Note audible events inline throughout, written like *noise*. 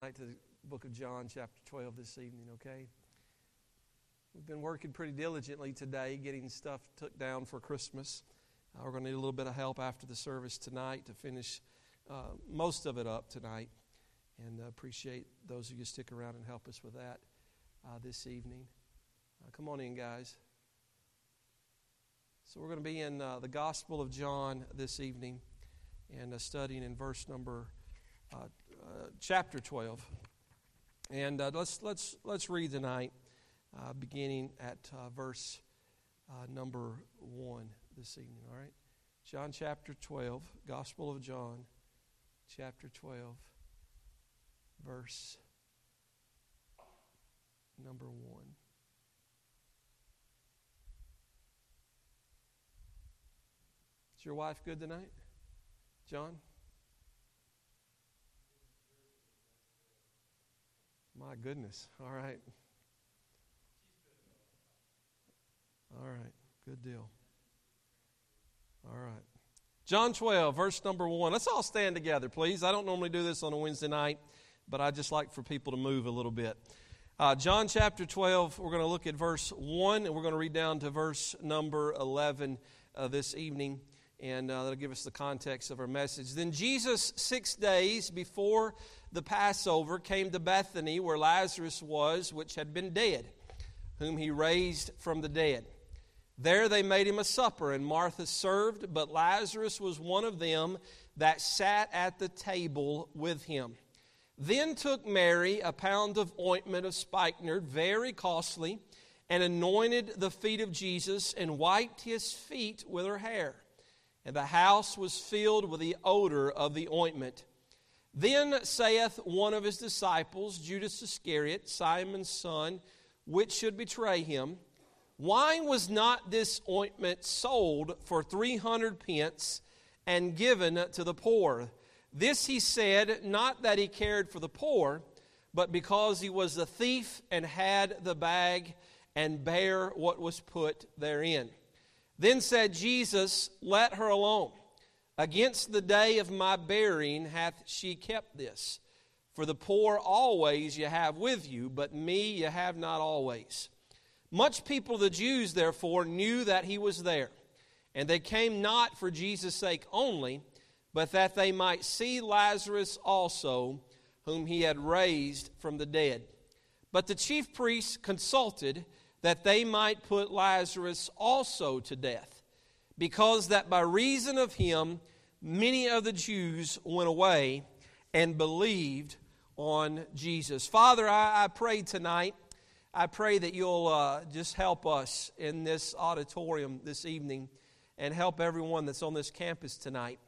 tonight to the book of John, chapter 12, this evening, okay? We've been working pretty diligently today getting stuff took down for Christmas. Uh, we're going to need a little bit of help after the service tonight to finish uh, most of it up tonight. And uh, appreciate those of you stick around and help us with that uh, this evening. Uh, come on in, guys. So we're going to be in uh, the Gospel of John this evening and studying in verse number chapter 12. And uh, let's, let's, let's read tonight, uh, beginning at verse number 1 this evening, all right? John chapter 12, Gospel of John, chapter 12, verse number 1. Is your wife good tonight? John? My goodness. All right. All right. Good deal. All right. John 12, verse number 1. Let's all stand together, please. I don't normally do this on a Wednesday night, but I just like for people to move a little bit. Uh, John chapter 12, we're going to look at verse 1, and we're going to read down to verse number 11 uh, this evening, and uh, that'll give us the context of our message. Then Jesus, six days before the Passover, came to Bethany, where Lazarus was, which had been dead, whom he raised from the dead. There they made him a supper, and Martha served, but Lazarus was one of them that sat at the table with him. Then took Mary a pound of ointment of spikenard, very costly, and anointed the feet of Jesus, and wiped his feet with her hair. And the house was filled with the odor of the ointment. Then saith one of his disciples, Judas Iscariot, Simon's son, which should betray him, Why was not this ointment sold for three hundred pence and given to the poor? This he said, not that he cared for the poor, but because he was a thief and had the bag and bare what was put therein. Then said Jesus, Let her alone. Against the day of my burying hath she kept this. For the poor always you have with you, but me you have not always. Much people of the Jews, therefore, knew that he was there. And they came not for Jesus' sake only, but that they might see Lazarus also, whom he had raised from the dead. But the chief priests consulted that they might put Lazarus also to death, because that by reason of him many of the Jews went away and believed on Jesus. Father, I, I pray tonight, I pray that you'll uh, just help us in this auditorium this evening and help everyone that's on this campus tonight.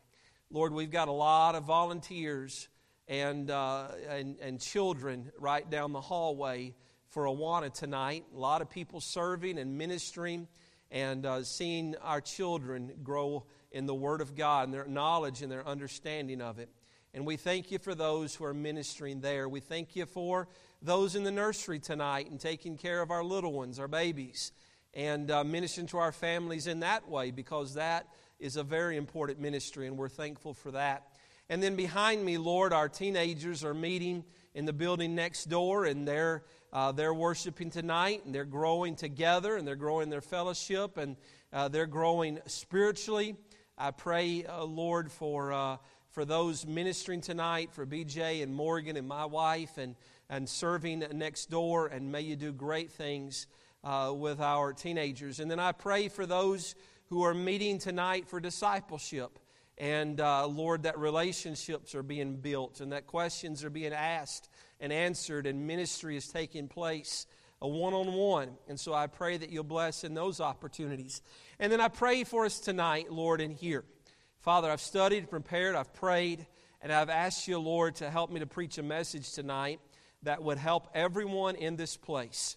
Lord, we've got a lot of volunteers and, uh, and, and children right down the hallway for Awana tonight. A lot of people serving and ministering and uh, seeing our children grow in the Word of God and their knowledge and their understanding of it. And we thank you for those who are ministering there. We thank you for those in the nursery tonight and taking care of our little ones, our babies, and uh, ministering to our families in that way because that is a very important ministry, and we're thankful for that. And then behind me, Lord, our teenagers are meeting in the building next door, and they're uh, they're worshiping tonight, and they're growing together, and they're growing their fellowship, and uh, they're growing spiritually. I pray, uh, Lord, for, uh, for those ministering tonight, for BJ and Morgan and my wife, and, and serving next door, and may you do great things uh, with our teenagers. And then I pray for those who are meeting tonight for discipleship. And uh, Lord, that relationships are being built and that questions are being asked and answered, and ministry is taking place a one on one. And so I pray that you'll bless in those opportunities. And then I pray for us tonight, Lord, in here. Father, I've studied, prepared, I've prayed, and I've asked you, Lord, to help me to preach a message tonight that would help everyone in this place.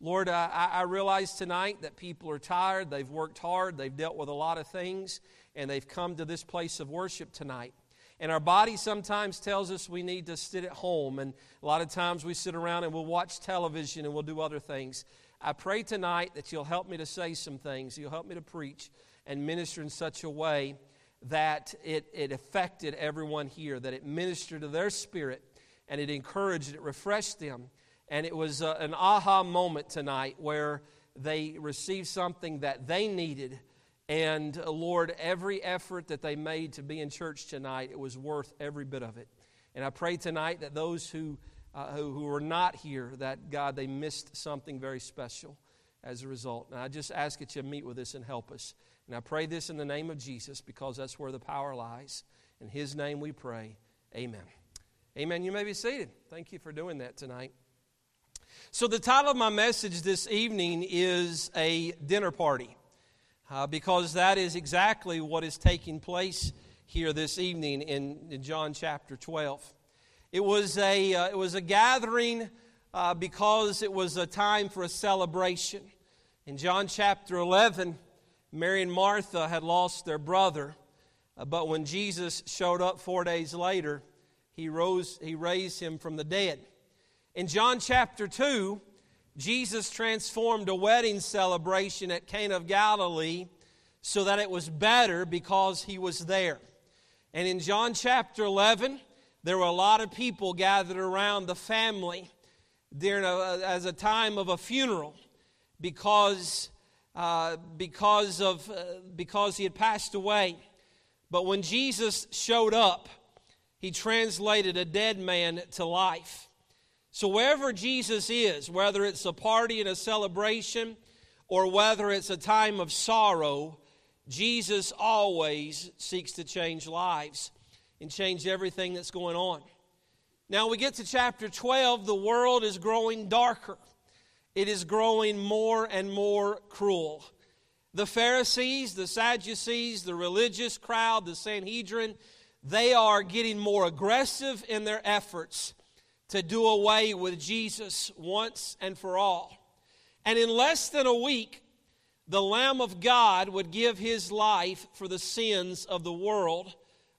Lord, I, I realize tonight that people are tired, they've worked hard, they've dealt with a lot of things, and they've come to this place of worship tonight. And our body sometimes tells us we need to sit at home. And a lot of times we sit around and we'll watch television and we'll do other things. I pray tonight that you'll help me to say some things. You'll help me to preach and minister in such a way that it, it affected everyone here, that it ministered to their spirit, and it encouraged, it refreshed them. And it was uh, an aha moment tonight where they received something that they needed. And uh, Lord, every effort that they made to be in church tonight, it was worth every bit of it. And I pray tonight that those who, uh, who, who were not here, that God, they missed something very special as a result. And I just ask that you meet with us and help us. And I pray this in the name of Jesus because that's where the power lies. In His name we pray. Amen. Amen. You may be seated. Thank you for doing that tonight. So, the title of my message this evening is A Dinner Party, uh, because that is exactly what is taking place here this evening in, in John chapter 12. It was a, uh, it was a gathering uh, because it was a time for a celebration. In John chapter 11, Mary and Martha had lost their brother, uh, but when Jesus showed up four days later, he, rose, he raised him from the dead. In John chapter 2, Jesus transformed a wedding celebration at Cana of Galilee so that it was better because he was there. And in John chapter 11, there were a lot of people gathered around the family during a, as a time of a funeral because, uh, because, of, uh, because he had passed away. But when Jesus showed up, he translated a dead man to life. So, wherever Jesus is, whether it's a party and a celebration or whether it's a time of sorrow, Jesus always seeks to change lives and change everything that's going on. Now we get to chapter 12, the world is growing darker. It is growing more and more cruel. The Pharisees, the Sadducees, the religious crowd, the Sanhedrin, they are getting more aggressive in their efforts to do away with Jesus once and for all. And in less than a week, the Lamb of God would give his life for the sins of the world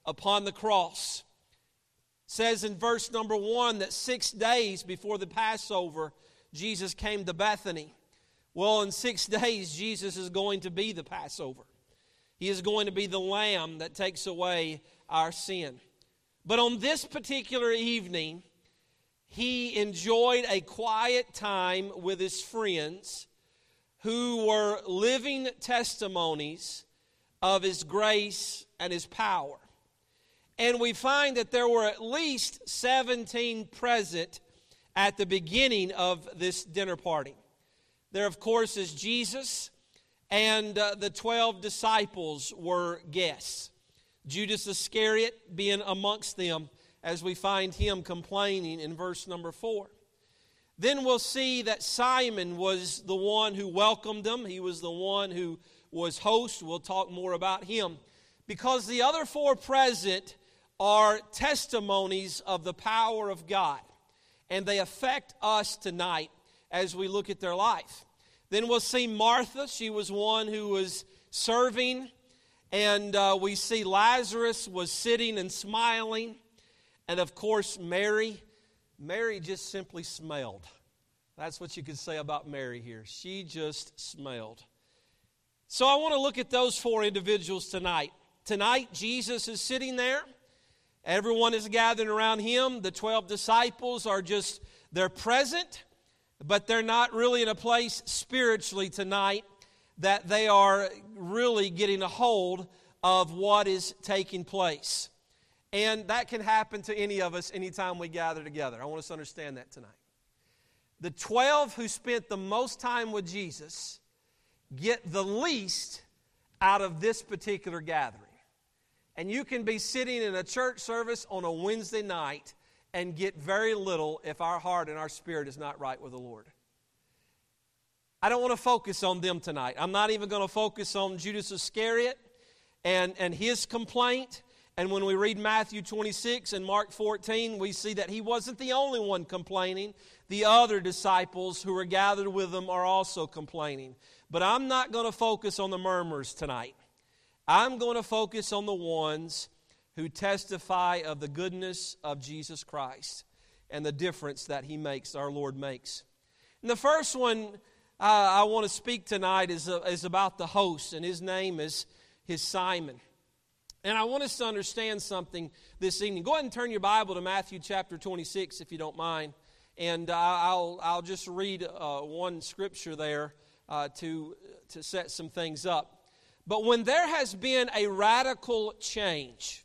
upon the cross. It says in verse number one that six days before the Passover, Jesus came to Bethany. Well, in six days, Jesus is going to be the Passover. He is going to be the lamb that takes away our sin. But on this particular evening, he enjoyed a quiet time with his friends who were living testimonies of his grace and his power. And we find that there were at least 17 present at the beginning of this dinner party. There, of course, is Jesus, and uh, the 12 disciples were guests. Judas Iscariot being amongst them, as we find him complaining in verse number 4. Then we'll see that Simon was the one who welcomed them. He was the one who was host. We'll talk more about him. Because the other four present are testimonies of the power of God, and they affect us tonight as we look at their life. Then we'll see Martha. She was one who was serving and uh, we see Lazarus was sitting and smiling. And of course, Mary. Mary just simply smelled. That's what you could say about Mary here. She just smelled. So I want to look at those four individuals tonight. Tonight, Jesus is sitting there. Everyone is gathered around him. The 12 disciples are just, they're present, but they're not really in a place spiritually tonight that they are really getting a hold of what is taking place. And that can happen to any of us anytime we gather together. I want us to understand that tonight. The 12 who spent the most time with Jesus get the least out of this particular gathering. And you can be sitting in a church service on a Wednesday night and get very little if our heart and our spirit is not right with the Lord. I don't want to focus on them tonight. I'm not even going to focus on Judas Iscariot and, and his complaint. And when we read Matthew 26 and Mark 14, we see that he wasn't the only one complaining. The other disciples who were gathered with him are also complaining. But I'm not going to focus on the murmurs tonight. I'm going to focus on the ones who testify of the goodness of Jesus Christ and the difference that he makes, our Lord makes. And the first one uh, I want to speak tonight is, uh, is about the host, and his name is, his Simon. And I want us to understand something this evening. Go ahead and turn your Bible to Matthew chapter 26, if you don't mind. And uh, I'll, I'll just read uh, one scripture there uh, to, to set some things up. But when there has been a radical change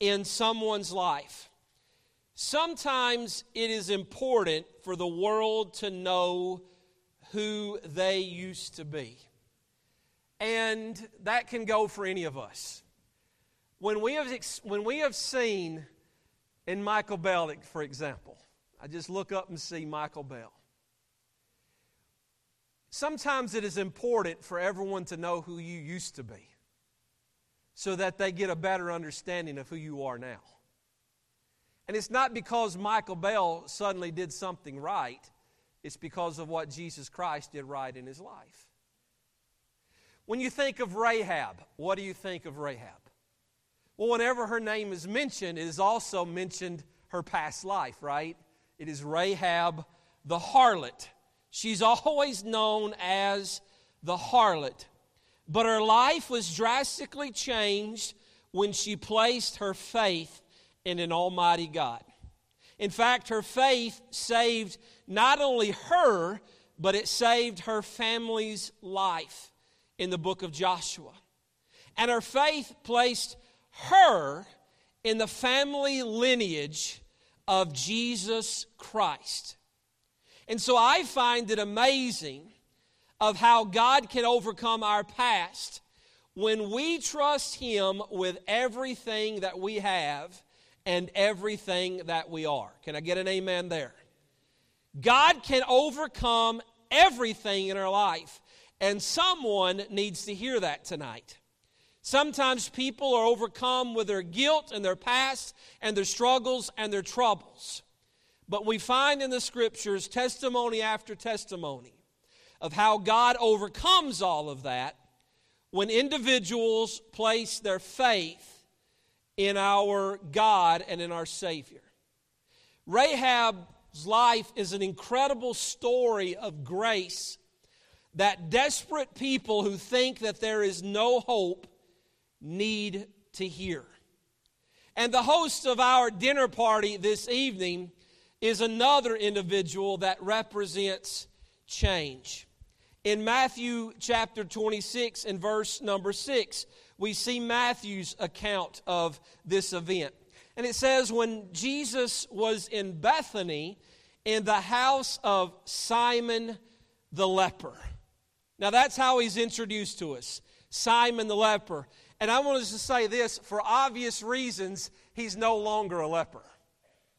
in someone's life, sometimes it is important for the world to know who they used to be. And that can go for any of us when we have, when we have seen in Michael Bell, for example, I just look up and see Michael Bell. Sometimes it is important for everyone to know who you used to be so that they get a better understanding of who you are now. And it's not because Michael Bell suddenly did something right, it's because of what Jesus Christ did right in his life. When you think of Rahab, what do you think of Rahab? Well, whenever her name is mentioned, it is also mentioned her past life, right? It is Rahab the harlot. She's always known as the harlot. But her life was drastically changed when she placed her faith in an almighty God. In fact, her faith saved not only her, but it saved her family's life in the book of Joshua. And her faith placed her in the family lineage of Jesus Christ. And so I find it amazing of how God can overcome our past when we trust Him with everything that we have and everything that we are. Can I get an amen there? God can overcome everything in our life, and someone needs to hear that tonight. Sometimes people are overcome with their guilt and their past and their struggles and their troubles. But we find in the scriptures testimony after testimony of how God overcomes all of that when individuals place their faith in our God and in our Savior. Rahab's life is an incredible story of grace that desperate people who think that there is no hope need to hear. And the host of our dinner party this evening is another individual that represents change. In Matthew chapter 26 and verse number 6, we see Matthew's account of this event. And it says, When Jesus was in Bethany in the house of Simon the leper. Now that's how he's introduced to us Simon the leper. And I want to say this for obvious reasons, he's no longer a leper.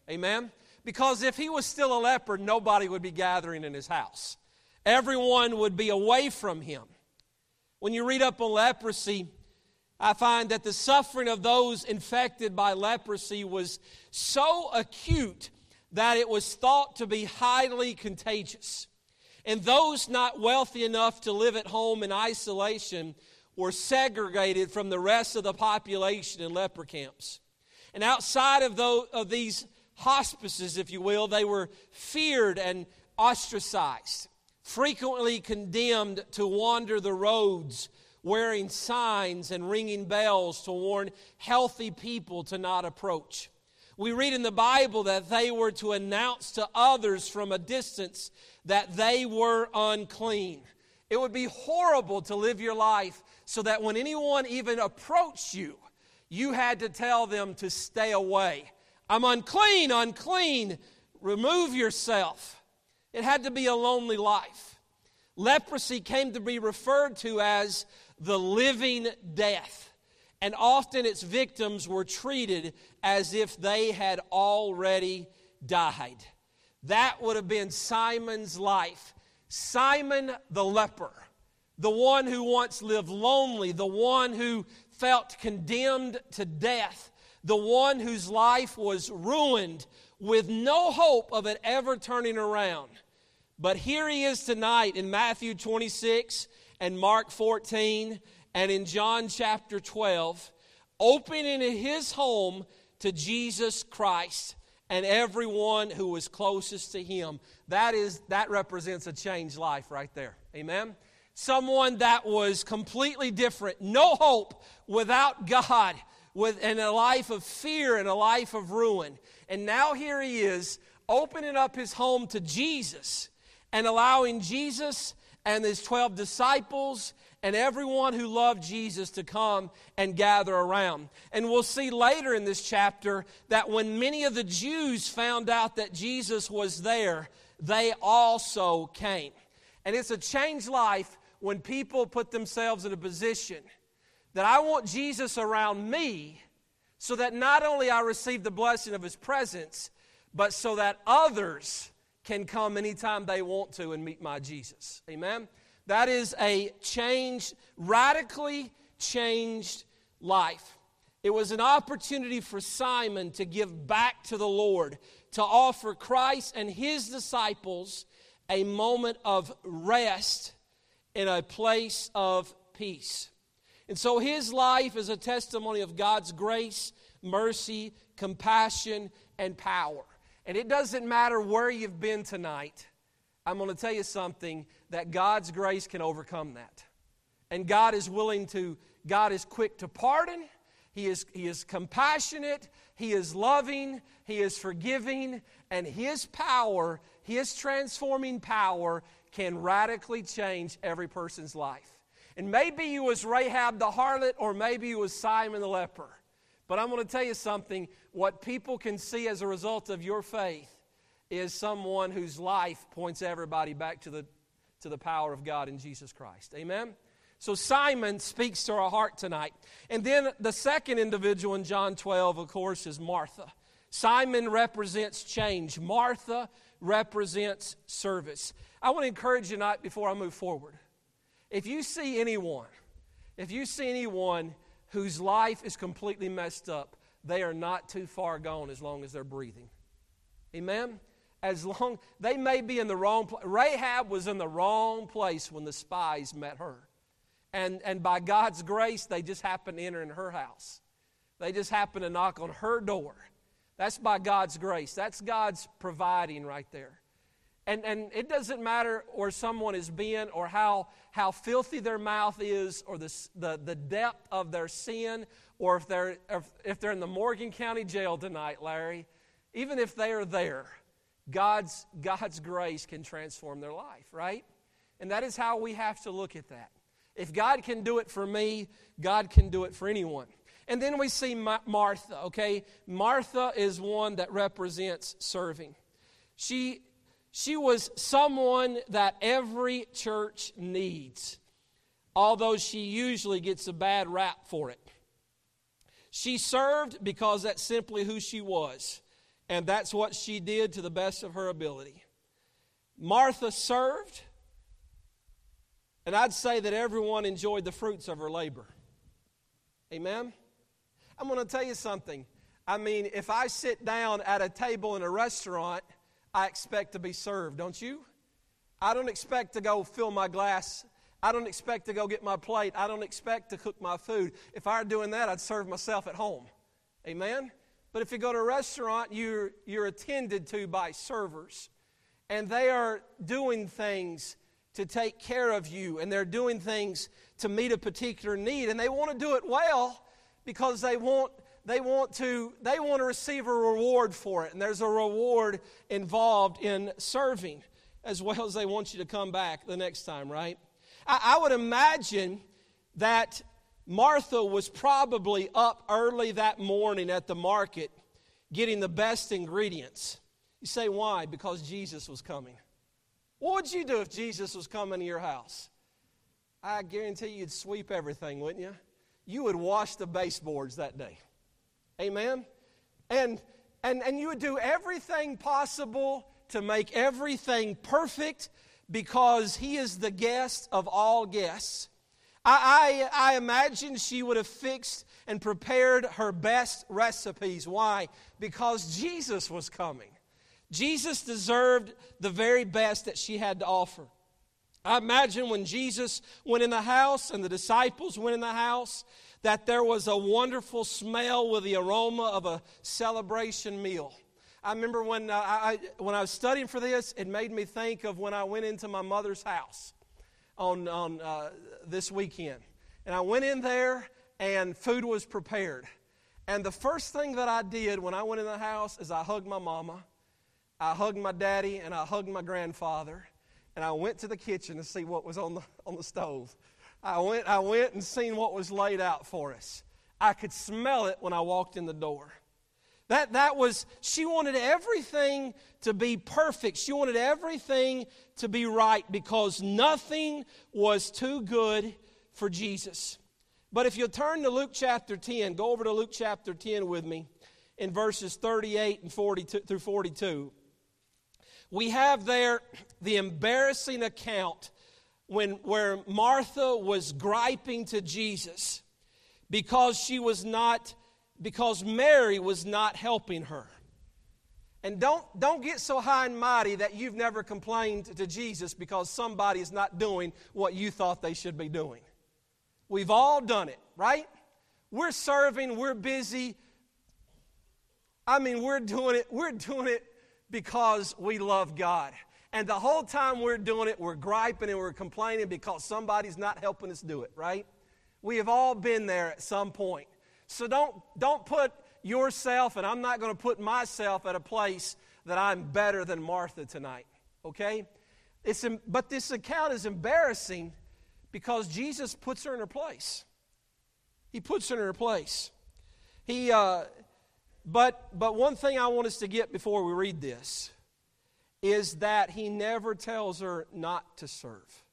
Amen? Because if he was still a leper, nobody would be gathering in his house. Everyone would be away from him. When you read up on leprosy, I find that the suffering of those infected by leprosy was so acute that it was thought to be highly contagious. And those not wealthy enough to live at home in isolation were segregated from the rest of the population in leper camps. And outside of, those, of these hospices, if you will, they were feared and ostracized, frequently condemned to wander the roads wearing signs and ringing bells to warn healthy people to not approach. We read in the Bible that they were to announce to others from a distance that they were unclean. It would be horrible to live your life so that when anyone even approached you, you had to tell them to stay away. I'm unclean, unclean. Remove yourself. It had to be a lonely life. Leprosy came to be referred to as the living death, and often its victims were treated as if they had already died. That would have been Simon's life. Simon the leper the one who once lived lonely, the one who felt condemned to death, the one whose life was ruined with no hope of it ever turning around. But here he is tonight in Matthew 26 and Mark 14 and in John chapter 12, opening his home to Jesus Christ and everyone who was closest to him. That is that represents a changed life right there. Amen someone that was completely different, no hope without God, with, and a life of fear and a life of ruin. And now here he is opening up his home to Jesus and allowing Jesus and his 12 disciples and everyone who loved Jesus to come and gather around. And we'll see later in this chapter that when many of the Jews found out that Jesus was there, they also came. And it's a changed life when people put themselves in a position that I want Jesus around me so that not only I receive the blessing of his presence, but so that others can come anytime they want to and meet my Jesus. Amen? That is a changed, radically changed life. It was an opportunity for Simon to give back to the Lord, to offer Christ and his disciples a moment of rest in a place of peace. And so his life is a testimony of God's grace, mercy, compassion, and power. And it doesn't matter where you've been tonight. I'm going to tell you something that God's grace can overcome that. And God is willing to, God is quick to pardon. He is, he is compassionate. He is loving. He is forgiving. And His power, His transforming power, can radically change every person's life. And maybe you was Rahab the harlot, or maybe you was Simon the leper. But I'm going to tell you something what people can see as a result of your faith is someone whose life points everybody back to the, to the power of God in Jesus Christ. Amen? So Simon speaks to our heart tonight. And then the second individual in John 12, of course, is Martha. Simon represents change, Martha represents service. I want to encourage you tonight before I move forward. If you see anyone, if you see anyone whose life is completely messed up, they are not too far gone as long as they're breathing. Amen? As long, they may be in the wrong place. Rahab was in the wrong place when the spies met her. And, and by God's grace, they just happened to enter in her house. They just happened to knock on her door. That's by God's grace. That's God's providing right there. And, and it doesn't matter where someone has been or how, how filthy their mouth is or the, the, the depth of their sin or if they're, if, if they're in the Morgan County jail tonight, Larry. Even if they are there, God's, God's grace can transform their life, right? And that is how we have to look at that. If God can do it for me, God can do it for anyone. And then we see Martha, okay? Martha is one that represents serving. She she was someone that every church needs, although she usually gets a bad rap for it. She served because that's simply who she was, and that's what she did to the best of her ability. Martha served, and I'd say that everyone enjoyed the fruits of her labor. Amen? I'm going to tell you something. I mean, if I sit down at a table in a restaurant, I expect to be served, don't you? I don't expect to go fill my glass. I don't expect to go get my plate. I don't expect to cook my food. If I were doing that, I'd serve myself at home. Amen? But if you go to a restaurant, you're, you're attended to by servers. And they are doing things to take care of you, and they're doing things to meet a particular need. And they want to do it well because they want they want to they want to receive a reward for it and there's a reward involved in serving as well as they want you to come back the next time right i, I would imagine that martha was probably up early that morning at the market getting the best ingredients. You say why? Because jesus was coming. What would you do if jesus was coming to your house? I guarantee you'd sweep everything wouldn't you you would wash the baseboards that day. Amen? And, and, and you would do everything possible to make everything perfect because He is the guest of all guests. I, I, I, imagine she would have fixed and prepared her best recipes. Why? Because Jesus was coming. Jesus deserved the very best that she had to offer. I imagine when Jesus went in the house and the disciples went in the house, that there was a wonderful smell with the aroma of a celebration meal. I remember when, uh, I, when I was studying for this, it made me think of when I went into my mother's house on, on uh, this weekend. And I went in there, and food was prepared. And the first thing that I did when I went in the house is I hugged my mama, I hugged my daddy, and I hugged my grandfather. And I went to the kitchen to see what was on the, on the stove. I went, I went and seen what was laid out for us. I could smell it when I walked in the door. That, that was, she wanted everything to be perfect. She wanted everything to be right because nothing was too good for Jesus. But if you'll turn to Luke chapter 10, go over to Luke chapter 10 with me in verses 38 and 42 through 42. We have there the embarrassing account when, where Martha was griping to Jesus because she was not, because Mary was not helping her. And don't, don't get so high and mighty that you've never complained to Jesus because somebody is not doing what you thought they should be doing. We've all done it, right? We're serving, we're busy. I mean, we're doing it, we're doing it because we love God. And the whole time we're doing it, we're griping and we're complaining because somebody's not helping us do it, right? We have all been there at some point. So don't, don't put yourself, and I'm not going to put myself at a place that I'm better than Martha tonight, okay? It's, but this account is embarrassing because Jesus puts her in her place. He puts her in her place. He, uh, but, but one thing I want us to get before we read this is that he never tells her not to serve.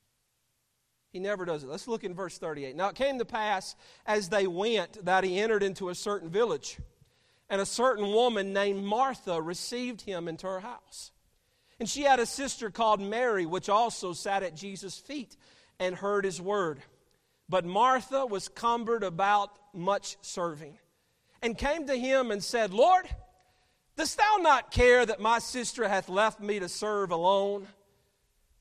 He never does it. Let's look in verse 38. Now it came to pass as they went that he entered into a certain village, and a certain woman named Martha received him into her house. And she had a sister called Mary, which also sat at Jesus' feet and heard his word. But Martha was cumbered about much serving and came to him and said, Lord, dost thou not care that my sister hath left me to serve alone?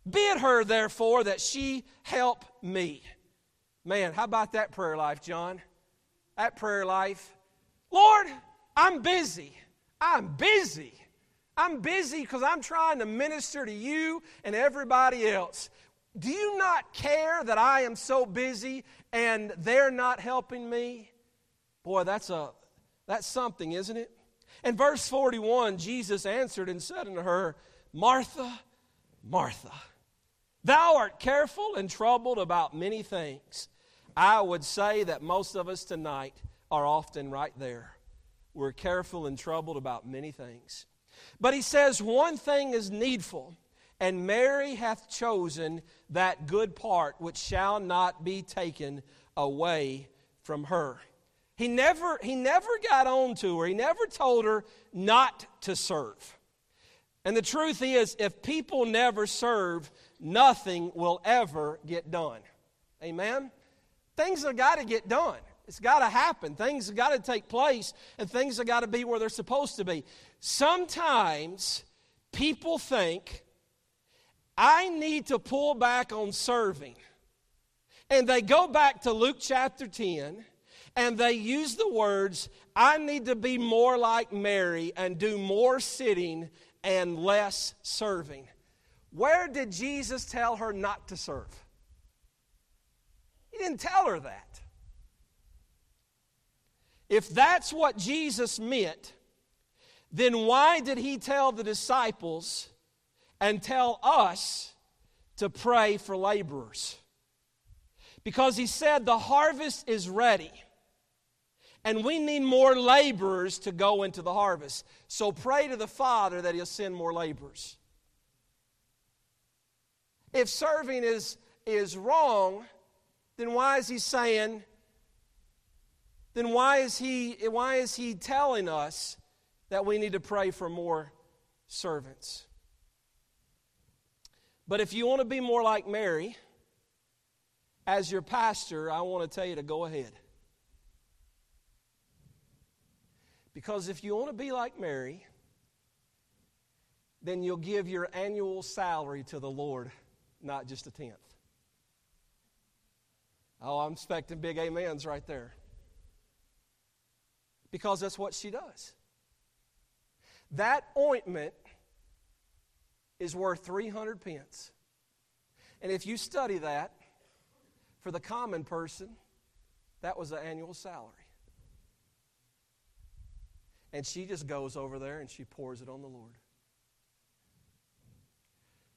Bid her, therefore, that she help me. Man, how about that prayer life, John? That prayer life. Lord, I'm busy. I'm busy. I'm busy because I'm trying to minister to you and everybody else. Do you not care that I am so busy and they're not helping me? Boy, that's a that's something, isn't it? In verse 41, Jesus answered and said unto her, Martha, Martha, thou art careful and troubled about many things. I would say that most of us tonight are often right there. We're careful and troubled about many things. But he says, One thing is needful, and Mary hath chosen that good part which shall not be taken away from her. He never, he never got on to her, he never told her not to serve. And the truth is, if people never serve, nothing will ever get done. Amen? Things have got to get done. It's got to happen. Things have got to take place, and things have got to be where they're supposed to be. Sometimes people think, I need to pull back on serving. And they go back to Luke chapter 10 and they use the words, I need to be more like Mary and do more sitting and less serving. Where did Jesus tell her not to serve? He didn't tell her that. If that's what Jesus meant, then why did he tell the disciples and tell us to pray for laborers? Because he said the harvest is ready and we need more laborers to go into the harvest. So pray to the Father that He'll send more laborers. If serving is, is wrong, then why is He saying, then why is he, why is he telling us that we need to pray for more servants? But if you want to be more like Mary, as your pastor, I want to tell you to go ahead. Because if you want to be like Mary, then you'll give your annual salary to the Lord, not just a tenth. Oh, I'm expecting big amens right there. Because that's what she does. That ointment is worth 300 pence. And if you study that, for the common person, that was an annual salary. And she just goes over there and she pours it on the Lord.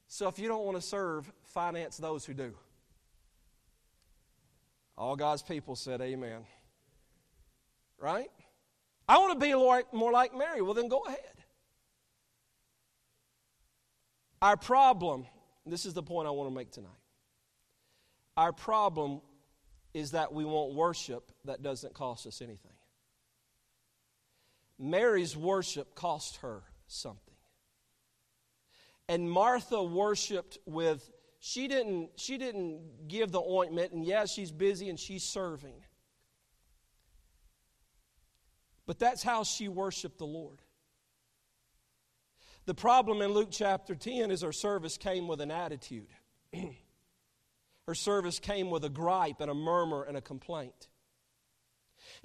So if you don't want to serve, finance those who do. All God's people said, Amen. Right? I want to be more like Mary. Well, then go ahead. Our problem, this is the point I want to make tonight. Our problem is that we want worship that doesn't cost us anything. Mary's worship cost her something. And Martha worshiped with she didn't she didn't give the ointment and yeah she's busy and she's serving. But that's how she worshiped the Lord. The problem in Luke chapter 10 is her service came with an attitude. *clears throat* her service came with a gripe and a murmur and a complaint.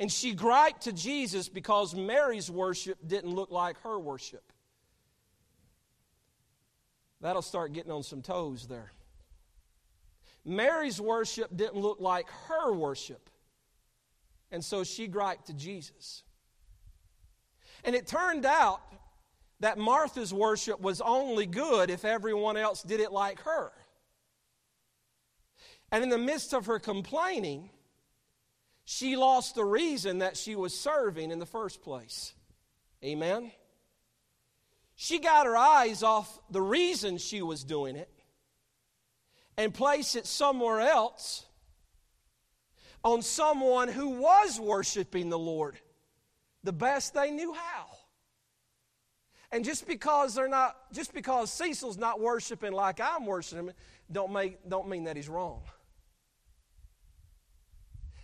And she griped to Jesus because Mary's worship didn't look like her worship. That'll start getting on some toes there. Mary's worship didn't look like her worship. And so she griped to Jesus. And it turned out that Martha's worship was only good if everyone else did it like her. And in the midst of her complaining, she lost the reason that she was serving in the first place. Amen? She got her eyes off the reason she was doing it and placed it somewhere else on someone who was worshiping the Lord the best they knew how. And just because they're not, just because Cecil's not worshiping like I'm worshiping, don't, make, don't mean that he's wrong.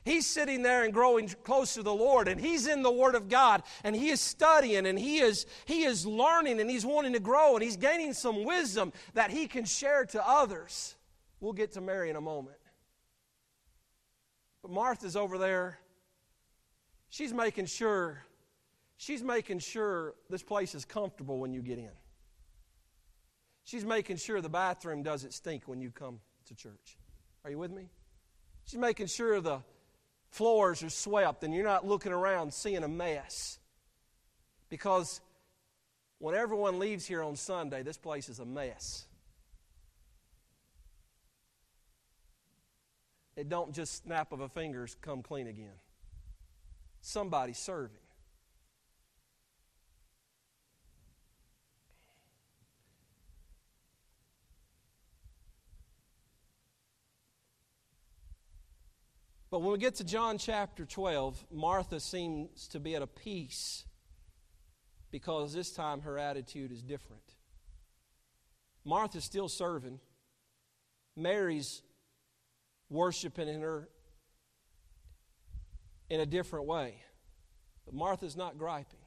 He's sitting there and growing close to the Lord, and he's in the Word of God, and he is studying, and he is, he is learning, and he's wanting to grow, and he's gaining some wisdom that he can share to others. We'll get to Mary in a moment. But Martha's over there. She's making sure, she's making sure this place is comfortable when you get in. She's making sure the bathroom doesn't stink when you come to church. Are you with me? She's making sure the floors are swept and you're not looking around seeing a mess. Because when everyone leaves here on Sunday, this place is a mess. It don't just snap of a fingers come clean again. Somebody's serving. But when we get to John chapter 12, Martha seems to be at a peace because this time her attitude is different. Martha's still serving, Mary's worshiping in her in a different way. But Martha's not griping.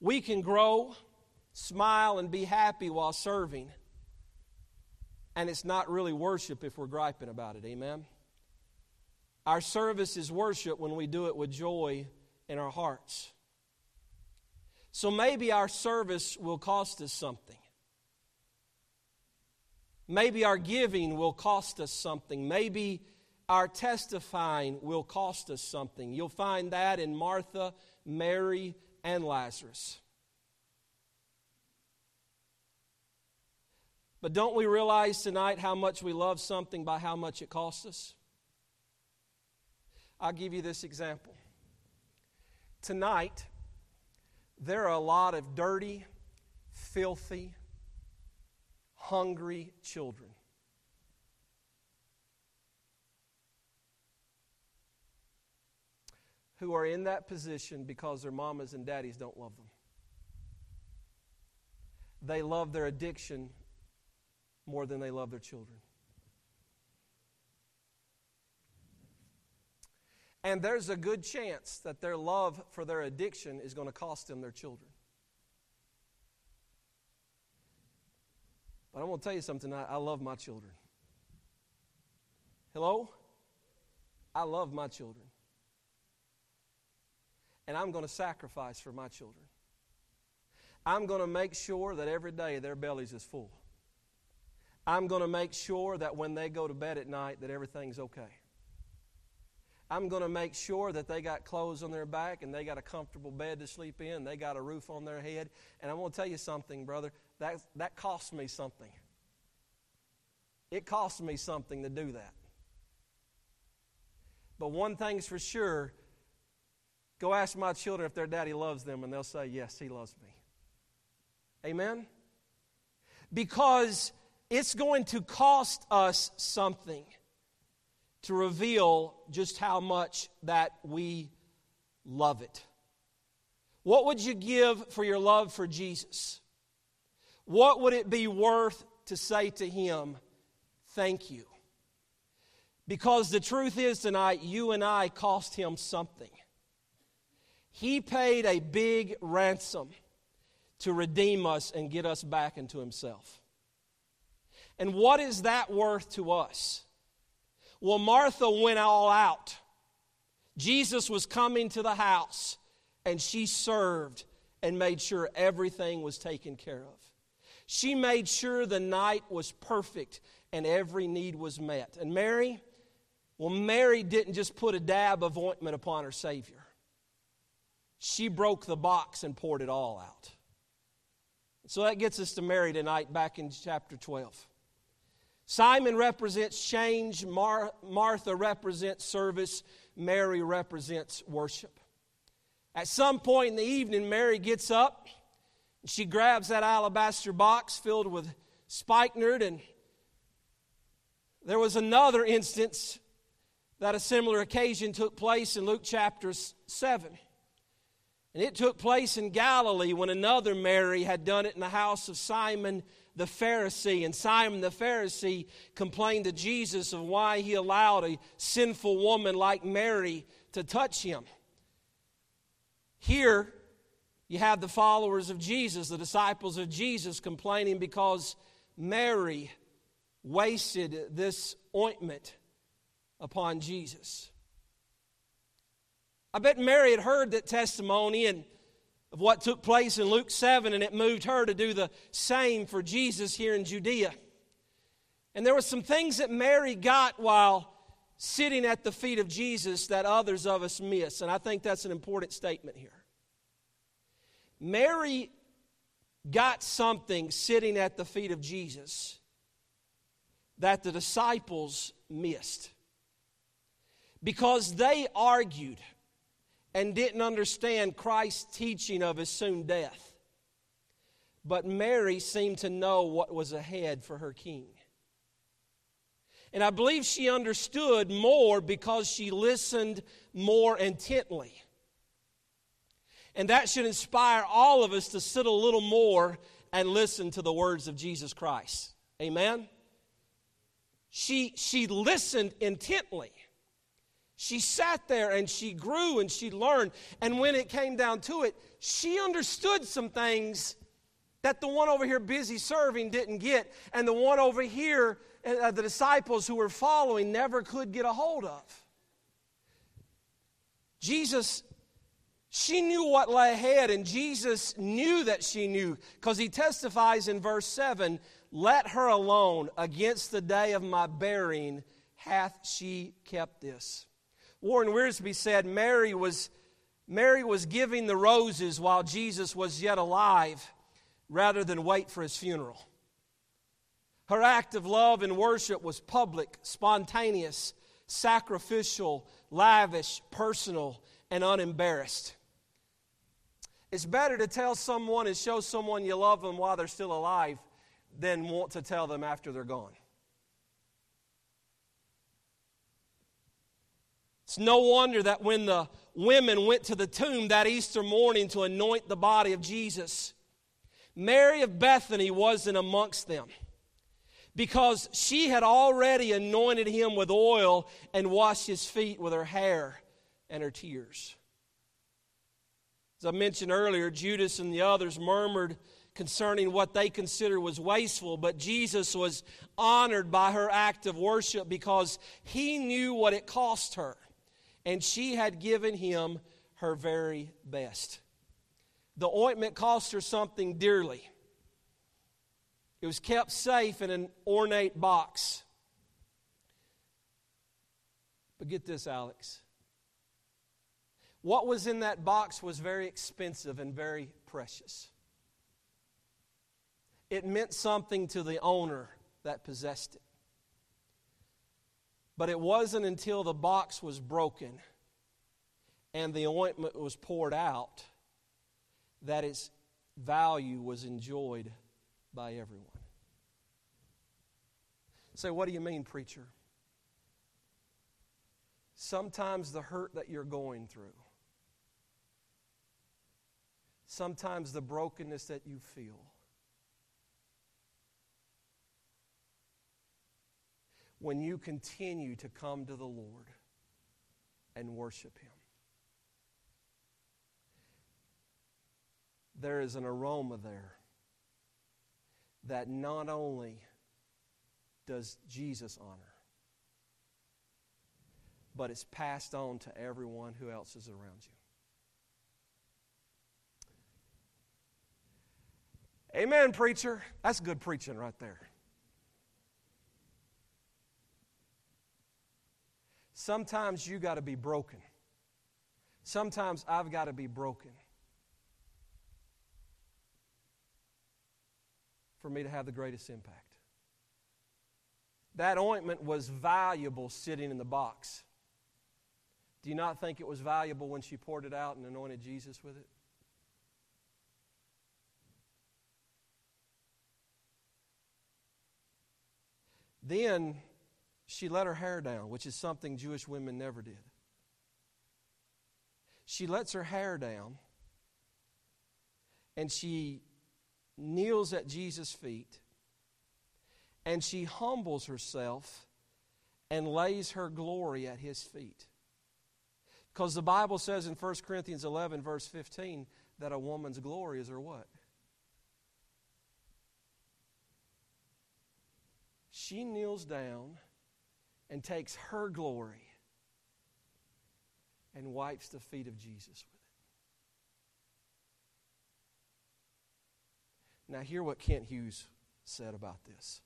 We can grow, smile, and be happy while serving and it's not really worship if we're griping about it. Amen? Our service is worship when we do it with joy in our hearts. So maybe our service will cost us something. Maybe our giving will cost us something. Maybe our testifying will cost us something. You'll find that in Martha, Mary, and Lazarus. But don't we realize tonight how much we love something by how much it costs us? I'll give you this example. Tonight, there are a lot of dirty, filthy, hungry children. Who are in that position because their mamas and daddies don't love them. They love their addiction more than they love their children. And there's a good chance that their love for their addiction is going to cost them their children. But I'm going to tell you something tonight. I love my children. Hello? I love my children. And I'm going to sacrifice for my children. I'm going to make sure that every day their bellies is full. I'm going to make sure that when they go to bed at night that everything's okay. I'm going to make sure that they got clothes on their back and they got a comfortable bed to sleep in, they got a roof on their head. And I'm going to tell you something, brother, that, that costs me something. It costs me something to do that. But one thing's for sure go ask my children if their daddy loves them, and they'll say, Yes, he loves me. Amen? Because it's going to cost us something to reveal just how much that we love it. What would you give for your love for Jesus? What would it be worth to say to him, Thank you? Because the truth is tonight, you and I cost him something. He paid a big ransom to redeem us and get us back into himself. And what is that worth to us? Well, Martha went all out. Jesus was coming to the house, and she served and made sure everything was taken care of. She made sure the night was perfect and every need was met. And Mary, well, Mary didn't just put a dab of ointment upon her Savior, she broke the box and poured it all out. So that gets us to Mary tonight, back in chapter 12. Simon represents change, Mar- Martha represents service, Mary represents worship. At some point in the evening, Mary gets up. And she grabs that alabaster box filled with spikenard, and there was another instance that a similar occasion took place in Luke chapter 7. And it took place in Galilee when another Mary had done it in the house of Simon the Pharisee. And Simon the Pharisee complained to Jesus of why he allowed a sinful woman like Mary to touch him. Here, you have the followers of Jesus, the disciples of Jesus, complaining because Mary wasted this ointment upon Jesus. I bet Mary had heard that testimony and of what took place in Luke 7, and it moved her to do the same for Jesus here in Judea. And there were some things that Mary got while sitting at the feet of Jesus that others of us miss, and I think that's an important statement here. Mary got something sitting at the feet of Jesus that the disciples missed because they argued and didn't understand Christ's teaching of his soon death. But Mary seemed to know what was ahead for her king. And I believe she understood more because she listened more intently. And that should inspire all of us to sit a little more and listen to the words of Jesus Christ. Amen? She, she listened intently. She sat there and she grew and she learned. And when it came down to it, she understood some things that the one over here busy serving didn't get, and the one over here, uh, the disciples who were following, never could get a hold of. Jesus, she knew what lay ahead, and Jesus knew that she knew because he testifies in verse 7 Let her alone against the day of my bearing hath she kept this. Warren Wiersbe said Mary was, Mary was giving the roses while Jesus was yet alive rather than wait for his funeral. Her act of love and worship was public, spontaneous, sacrificial, lavish, personal, and unembarrassed. It's better to tell someone and show someone you love them while they're still alive than want to tell them after they're gone. It's no wonder that when the women went to the tomb that Easter morning to anoint the body of Jesus, Mary of Bethany wasn't amongst them because she had already anointed him with oil and washed his feet with her hair and her tears. As I mentioned earlier, Judas and the others murmured concerning what they considered was wasteful, but Jesus was honored by her act of worship because he knew what it cost her and she had given him her very best. The ointment cost her something dearly. It was kept safe in an ornate box. But get this, Alex. What was in that box was very expensive and very precious. It meant something to the owner that possessed it. But it wasn't until the box was broken and the ointment was poured out that its value was enjoyed by everyone. Say, so what do you mean, preacher? Sometimes the hurt that you're going through, sometimes the brokenness that you feel, when you continue to come to the Lord and worship Him. There is an aroma there that not only does Jesus honor, but it's passed on to everyone who else is around you. Amen, preacher. That's good preaching right there. Sometimes you got to be broken. Sometimes I've got to be broken for me to have the greatest impact. That ointment was valuable sitting in the box. Do you not think it was valuable when she poured it out and anointed Jesus with it? Then she let her hair down, which is something Jewish women never did. She lets her hair down and she kneels at Jesus' feet and she humbles herself and lays her glory at his feet. Because the Bible says in 1 Corinthians 11, verse 15, that a woman's glory is her what? She kneels down and takes her glory and wipes the feet of Jesus with it. Now, hear what Kent Hughes said about this.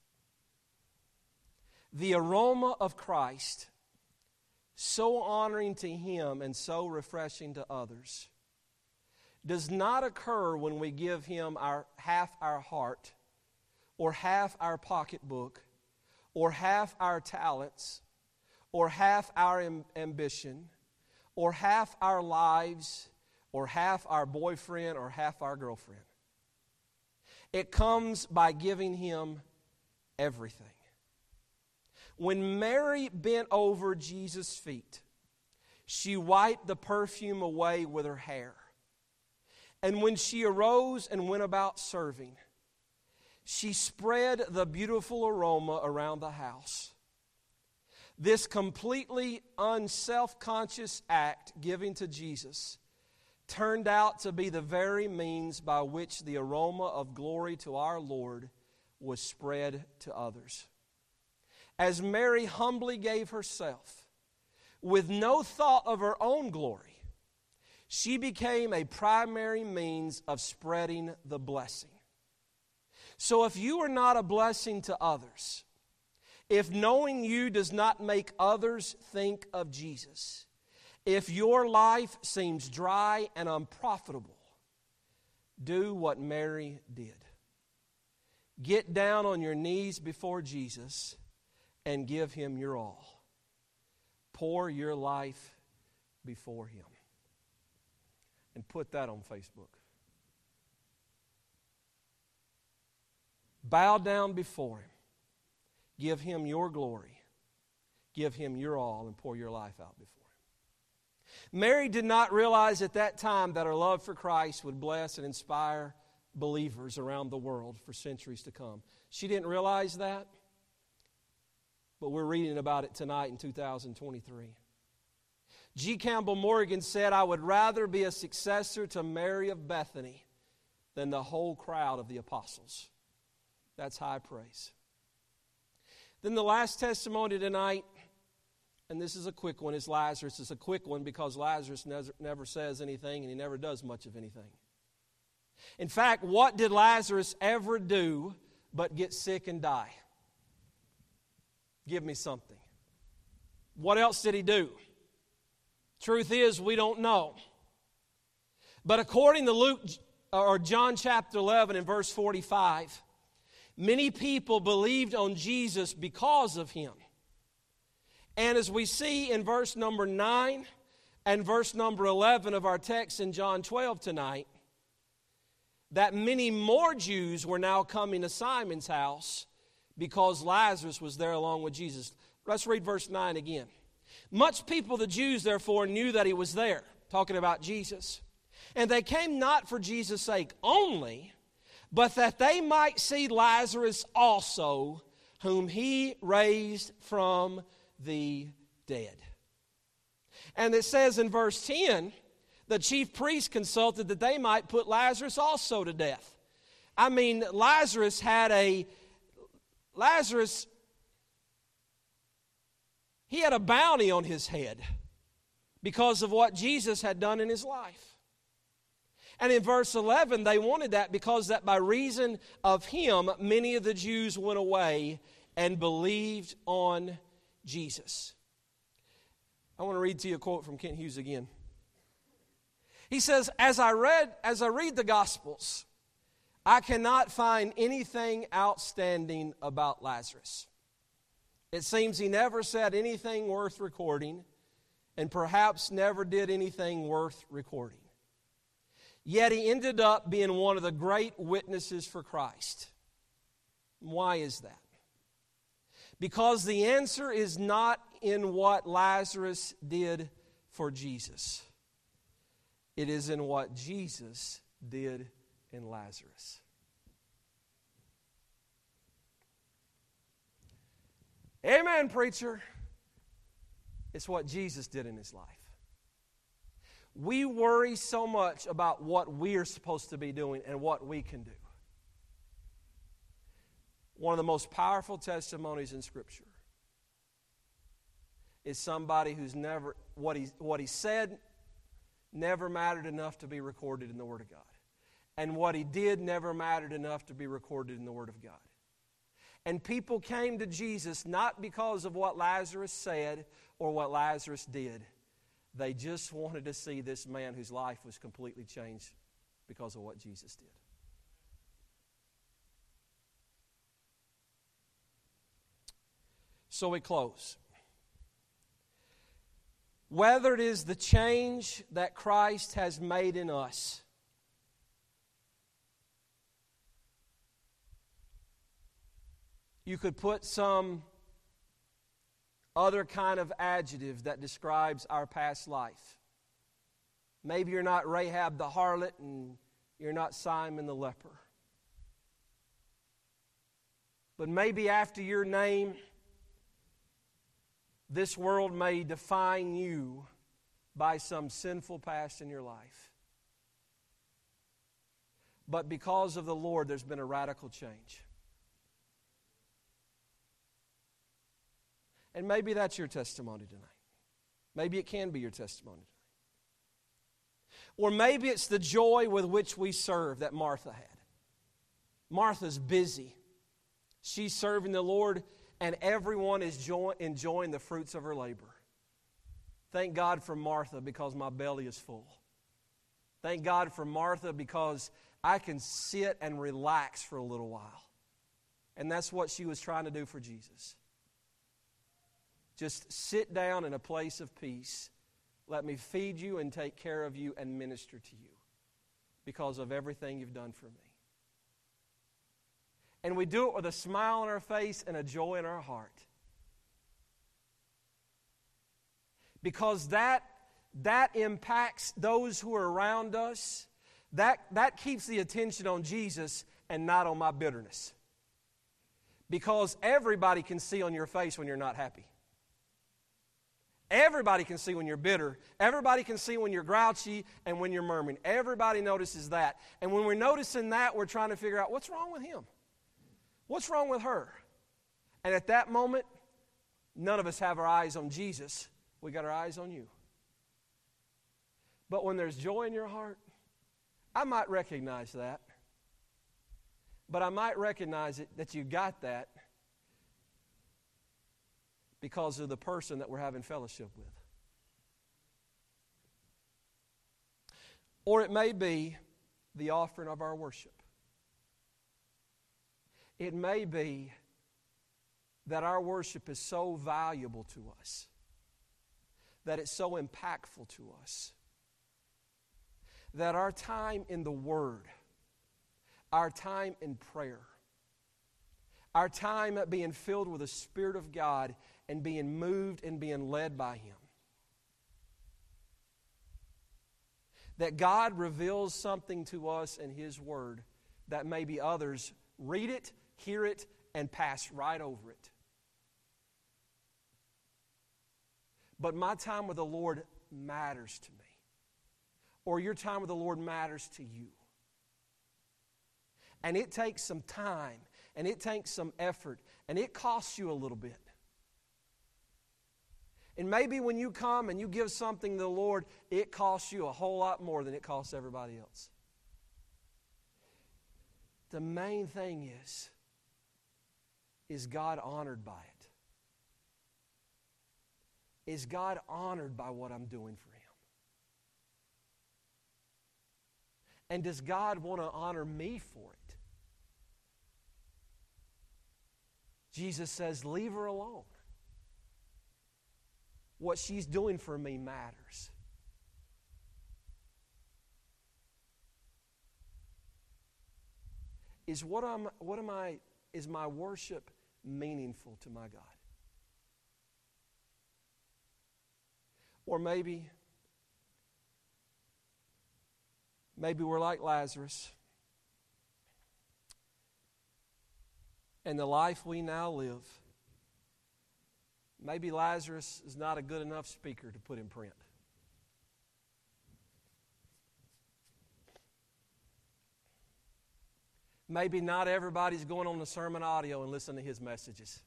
The aroma of Christ, so honoring to Him and so refreshing to others, does not occur when we give Him our, half our heart or half our pocketbook or half our talents, or half our ambition, or half our lives, or half our boyfriend, or half our girlfriend. It comes by giving Him everything. When Mary bent over Jesus' feet, she wiped the perfume away with her hair. And when she arose and went about serving, she spread the beautiful aroma around the house. This completely unself conscious act giving to Jesus turned out to be the very means by which the aroma of glory to our Lord was spread to others. As Mary humbly gave herself, with no thought of her own glory, she became a primary means of spreading the blessing. So if you are not a blessing to others, if knowing you does not make others think of Jesus, if your life seems dry and unprofitable, do what Mary did. Get down on your knees before Jesus and give him your all. Pour your life before him. And put that on Facebook. Bow down before Him. Give Him your glory. Give Him your all and pour your life out before Him. Mary did not realize at that time that her love for Christ would bless and inspire believers around the world for centuries to come. She didn't realize that, but we're reading about it tonight in 2023. G. Campbell Morgan said, I would rather be a successor to Mary of Bethany than the whole crowd of the apostles. That's high praise. Then the last testimony tonight, and this is a quick one, is Lazarus. It's a quick one because Lazarus never, says anything and he never does much of anything. In fact, what did Lazarus ever do but get sick and die? Give me something. What else did he do? Truth is, we don't know. But according to Luke or John chapter 11 and verse 45, many people believed on Jesus because of him. And as we see in verse number 9 and verse number 11 of our text in John 12 tonight, that many more Jews were now coming to Simon's house because Lazarus was there along with Jesus. Let's read verse 9 again. Much people, the Jews, therefore, knew that he was there, talking about Jesus. And they came not for Jesus' sake only, but that they might see Lazarus also, whom he raised from the dead. And it says in verse 10 the chief priests consulted that they might put Lazarus also to death. I mean, Lazarus had a, Lazarus, he had a bounty on his head because of what Jesus had done in his life. And in verse 11, they wanted that because that by reason of him, many of the Jews went away and believed on Jesus. I want to read to you a quote from Kent Hughes again. He says, as I read, as I read the Gospels, I cannot find anything outstanding about Lazarus. It seems he never said anything worth recording, and perhaps never did anything worth recording. Yet he ended up being one of the great witnesses for Christ. Why is that? Because the answer is not in what Lazarus did for Jesus. It is in what Jesus did in Lazarus. Amen, preacher. It's what Jesus did in his life. We worry so much about what we are supposed to be doing and what we can do. One of the most powerful testimonies in Scripture is somebody who's never, what he, what he said never mattered enough to be recorded in the Word of God. And what he did never mattered enough to be recorded in the Word of God. And people came to Jesus not because of what Lazarus said or what Lazarus did. They just wanted to see this man whose life was completely changed because of what Jesus did. So we close whether it is the change that Christ has made in us. You could put some other kind of adjective that describes our past life. Maybe you're not Rahab the harlot and you're not Simon the leper. But maybe after your name, this world may define you by some sinful past in your life. But because of the Lord, there's been a radical change. And maybe that's your testimony tonight. Maybe it can be your testimony tonight. Or maybe it's the joy with which we serve that Martha had. Martha's busy. She's serving the Lord and everyone is joy- enjoying the fruits of her labor. Thank God for Martha because my belly is full. Thank God for Martha because I can sit and relax for a little while. And that's what she was trying to do for Jesus. Just sit down in a place of peace. Let me feed you and take care of you and minister to you because of everything you've done for me and we do it with a smile on our face and a joy in our heart. Because that, that impacts those who are around us. That, that keeps the attention on Jesus and not on my bitterness. Because everybody can see on your face when you're not happy. Everybody can see when you're bitter. Everybody can see when you're grouchy and when you're murmuring. Everybody notices that. And when we're noticing that, we're trying to figure out what's wrong with him. What's wrong with her? And at that moment, none of us have our eyes on Jesus. We got our eyes on you. But when there's joy in your heart, I might recognize that. But I might recognize it that you got that because of the person that we're having fellowship with. Or it may be the offering of our worship. It may be that our worship is so valuable to us, that it's so impactful to us, that our time in the Word, our time in prayer, our time being filled with the Spirit of God and being moved and being led by Him. That God reveals something to us in His Word that maybe others read it, hear it, and pass right over it. But my time with the Lord matters to me. Or your time with the Lord matters to you. And it takes some time, and it takes some effort, and it costs you a little bit. And maybe when you come and you give something to the Lord, it costs you a whole lot more than it costs everybody else. The main thing is, is God honored by it? Is God honored by what I'm doing for Him? And does God want to honor me for it? Jesus says, Leave her alone. What she's doing for me matters. Is what I'm what am I, is my worship meaningful to my God? Or maybe, maybe we're like Lazarus. And the life we now live, maybe Lazarus is not a good enough speaker to put in print. Maybe not everybody's going on the sermon audio and listening to his messages.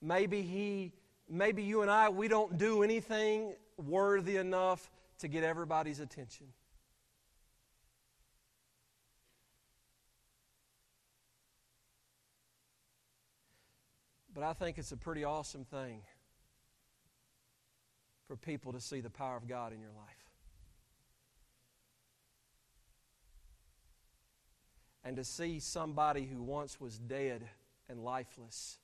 Maybe he, maybe you and I, we don't do anything worthy enough to get everybody's attention. But I think it's a pretty awesome thing for people to see the power of God in your life. And to see somebody who once was dead and lifeless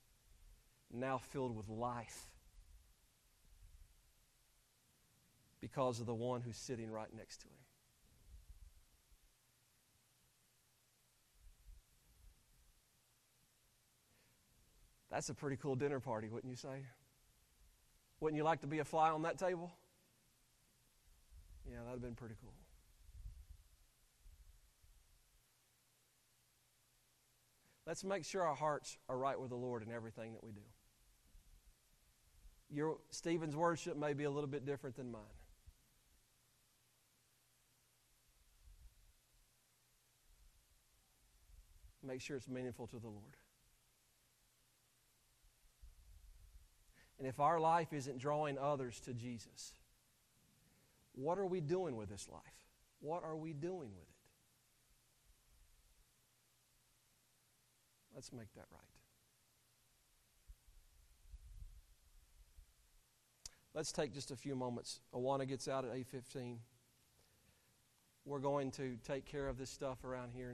now filled with life because of the one who's sitting right next to him. That's a pretty cool dinner party, wouldn't you say? Wouldn't you like to be a fly on that table? Yeah, that'd have been pretty cool. Let's make sure our hearts are right with the Lord in everything that we do. Your Stephen's worship may be a little bit different than mine. Make sure it's meaningful to the Lord. And if our life isn't drawing others to Jesus, what are we doing with this life? What are we doing with it? Let's make that right. Let's take just a few moments. Awana gets out at 8:15. We're going to take care of this stuff around here